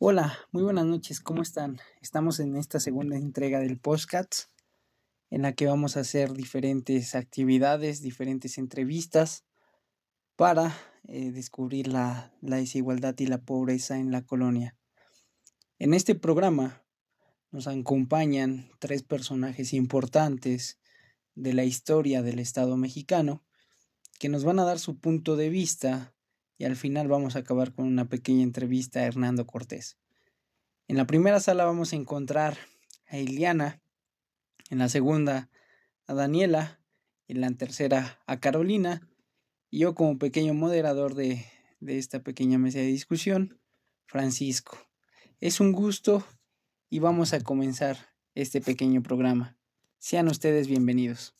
Hola, muy buenas noches, ¿cómo están? Estamos en esta segunda entrega del podcast en la que vamos a hacer diferentes actividades, diferentes entrevistas para eh, descubrir la, la desigualdad y la pobreza en la colonia. En este programa nos acompañan tres personajes importantes de la historia del Estado mexicano que nos van a dar su punto de vista y al final vamos a acabar con una pequeña entrevista a Hernando Cortés. En la primera sala vamos a encontrar a Iliana, en la segunda a Daniela, en la tercera a Carolina, y yo como pequeño moderador de, de esta pequeña mesa de discusión, Francisco. Es un gusto y vamos a comenzar este pequeño programa. Sean ustedes bienvenidos.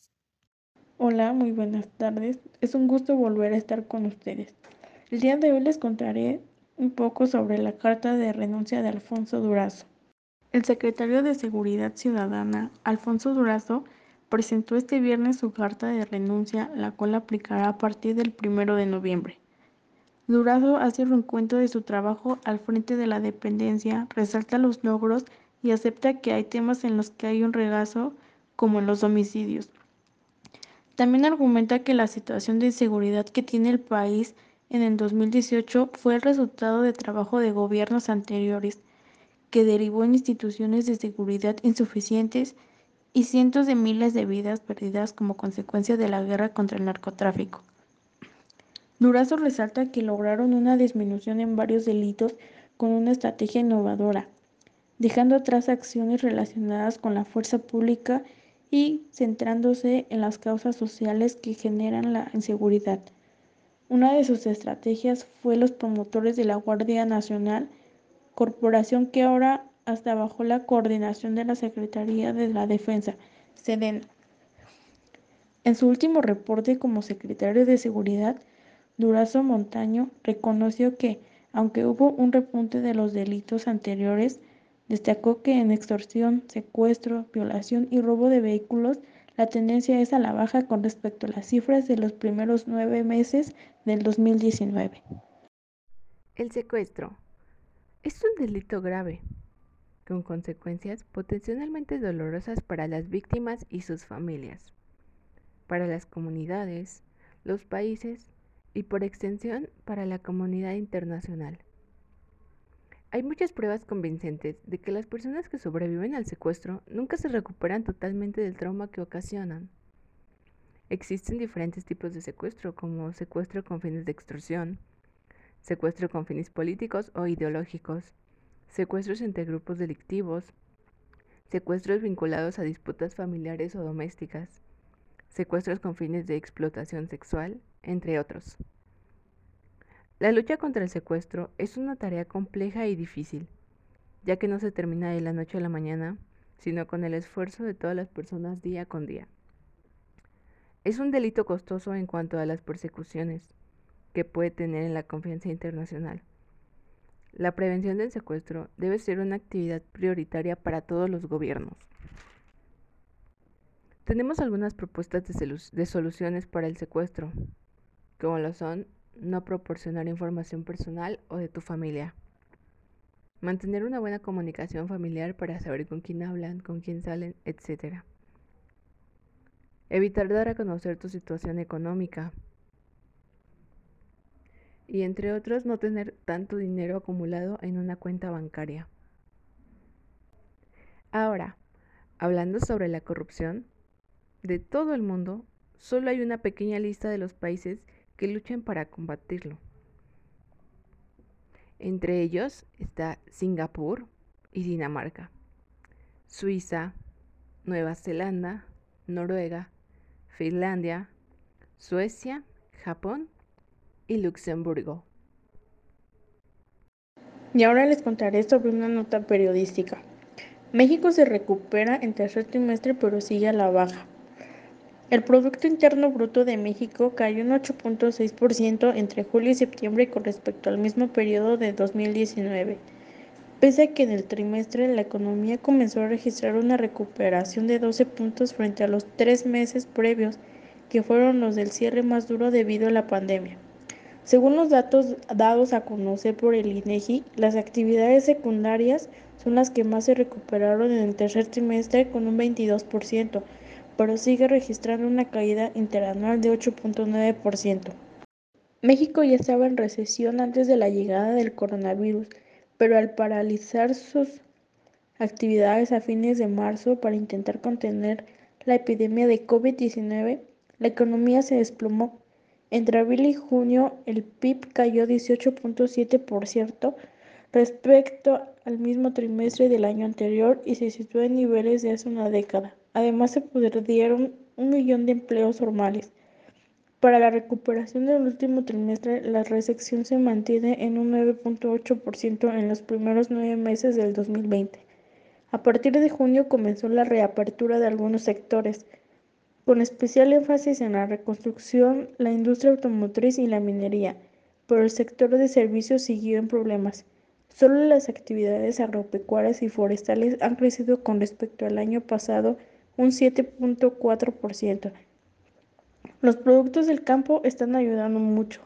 Hola, muy buenas tardes. Es un gusto volver a estar con ustedes. El día de hoy les contaré un poco sobre la carta de renuncia de Alfonso Durazo. El secretario de Seguridad Ciudadana, Alfonso Durazo, presentó este viernes su carta de renuncia, la cual aplicará a partir del primero de noviembre. Durazo hace un recuento de su trabajo al frente de la dependencia, resalta los logros y acepta que hay temas en los que hay un regazo, como en los homicidios. También argumenta que la situación de inseguridad que tiene el país en el 2018 fue el resultado de trabajo de gobiernos anteriores, que derivó en instituciones de seguridad insuficientes y cientos de miles de vidas perdidas como consecuencia de la guerra contra el narcotráfico. Durazo resalta que lograron una disminución en varios delitos con una estrategia innovadora, dejando atrás acciones relacionadas con la fuerza pública y centrándose en las causas sociales que generan la inseguridad. Una de sus estrategias fue los promotores de la Guardia Nacional, corporación que ahora hasta bajo la coordinación de la Secretaría de la Defensa, SEDENA. En su último reporte como secretario de Seguridad, Durazo Montaño reconoció que, aunque hubo un repunte de los delitos anteriores, destacó que en extorsión, secuestro, violación y robo de vehículos la tendencia es a la baja con respecto a las cifras de los primeros nueve meses del 2019. El secuestro es un delito grave, con consecuencias potencialmente dolorosas para las víctimas y sus familias, para las comunidades, los países y por extensión para la comunidad internacional. Hay muchas pruebas convincentes de que las personas que sobreviven al secuestro nunca se recuperan totalmente del trauma que ocasionan. Existen diferentes tipos de secuestro, como secuestro con fines de extorsión, secuestro con fines políticos o ideológicos, secuestros entre grupos delictivos, secuestros vinculados a disputas familiares o domésticas, secuestros con fines de explotación sexual, entre otros. La lucha contra el secuestro es una tarea compleja y difícil, ya que no se termina de la noche a la mañana, sino con el esfuerzo de todas las personas día con día. Es un delito costoso en cuanto a las persecuciones que puede tener en la confianza internacional. La prevención del secuestro debe ser una actividad prioritaria para todos los gobiernos. Tenemos algunas propuestas de, soluciones para el secuestro, como lo son no proporcionar información personal o de tu familia. Mantener una buena comunicación familiar para saber con quién hablan, con quién salen, etc. Evitar dar a conocer tu situación económica. Y entre otros, no tener tanto dinero acumulado en una cuenta bancaria. Ahora, hablando sobre la corrupción, de todo el mundo, solo hay una pequeña lista de los países que luchan para combatirlo. Entre ellos está Singapur y Dinamarca, Suiza, Nueva Zelanda, Noruega, Finlandia, Suecia, Japón y Luxemburgo. Y ahora les contaré sobre una nota periodística. México se recupera en tercer trimestre pero sigue a la baja. El Producto Interno Bruto de México cayó un 8.6% entre julio y septiembre con respecto al mismo periodo de 2019, pese a que en el trimestre la economía comenzó a registrar una recuperación de 12 puntos frente a los tres meses previos, que fueron los del cierre más duro debido a la pandemia. Según los datos dados a conocer por el INEGI, las actividades secundarias son las que más se recuperaron en el tercer trimestre con un 22%, pero sigue registrando una caída interanual de 8.9%. México ya estaba en recesión antes de la llegada del coronavirus, pero al paralizar sus actividades a fines de marzo para intentar contener la epidemia de COVID-19, la economía se desplomó. Entre abril y junio, el PIB cayó 18.7% respecto al mismo trimestre del año anterior y se situó en niveles de hace una década. Además, se perdieron un millón de empleos formales. Para la recuperación del último trimestre, la recesión se mantiene en un 9.8% en los primeros nueve meses del 2020. A partir de junio comenzó la reapertura de algunos sectores, con especial énfasis en la reconstrucción, la industria automotriz y la minería, pero el sector de servicios siguió en problemas. Solo las actividades agropecuarias y forestales han crecido con respecto al año pasado un 7.4%. Los productos del campo están ayudando mucho.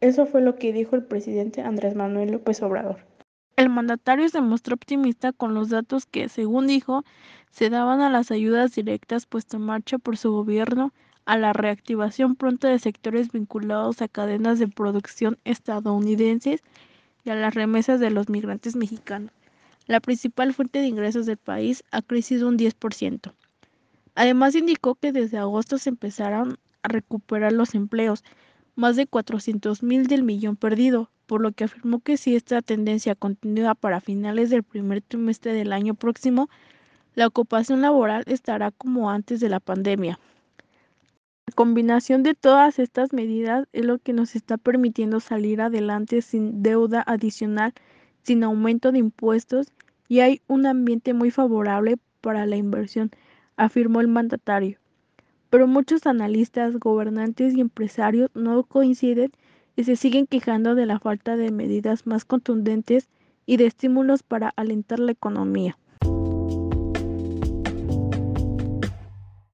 Eso fue lo que dijo el presidente Andrés Manuel López Obrador. El mandatario se mostró optimista con los datos que, según dijo, se daban a las ayudas directas puestas en marcha por su gobierno, a la reactivación pronta de sectores vinculados a cadenas de producción estadounidenses y a las remesas de los migrantes mexicanos. La principal fuente de ingresos del país ha crecido un 10%. Además indicó que desde agosto se empezaron a recuperar los empleos, más de 400 mil del millón perdido, por lo que afirmó que si esta tendencia continúa para finales del primer trimestre del año próximo, la ocupación laboral estará como antes de la pandemia. La combinación de todas estas medidas es lo que nos está permitiendo salir adelante sin deuda adicional, sin aumento de impuestos y hay un ambiente muy favorable para la inversión, afirmó el mandatario pero muchos analistas, gobernantes y empresarios no coinciden y se siguen quejando de la falta de medidas más contundentes y de estímulos para alentar la economía.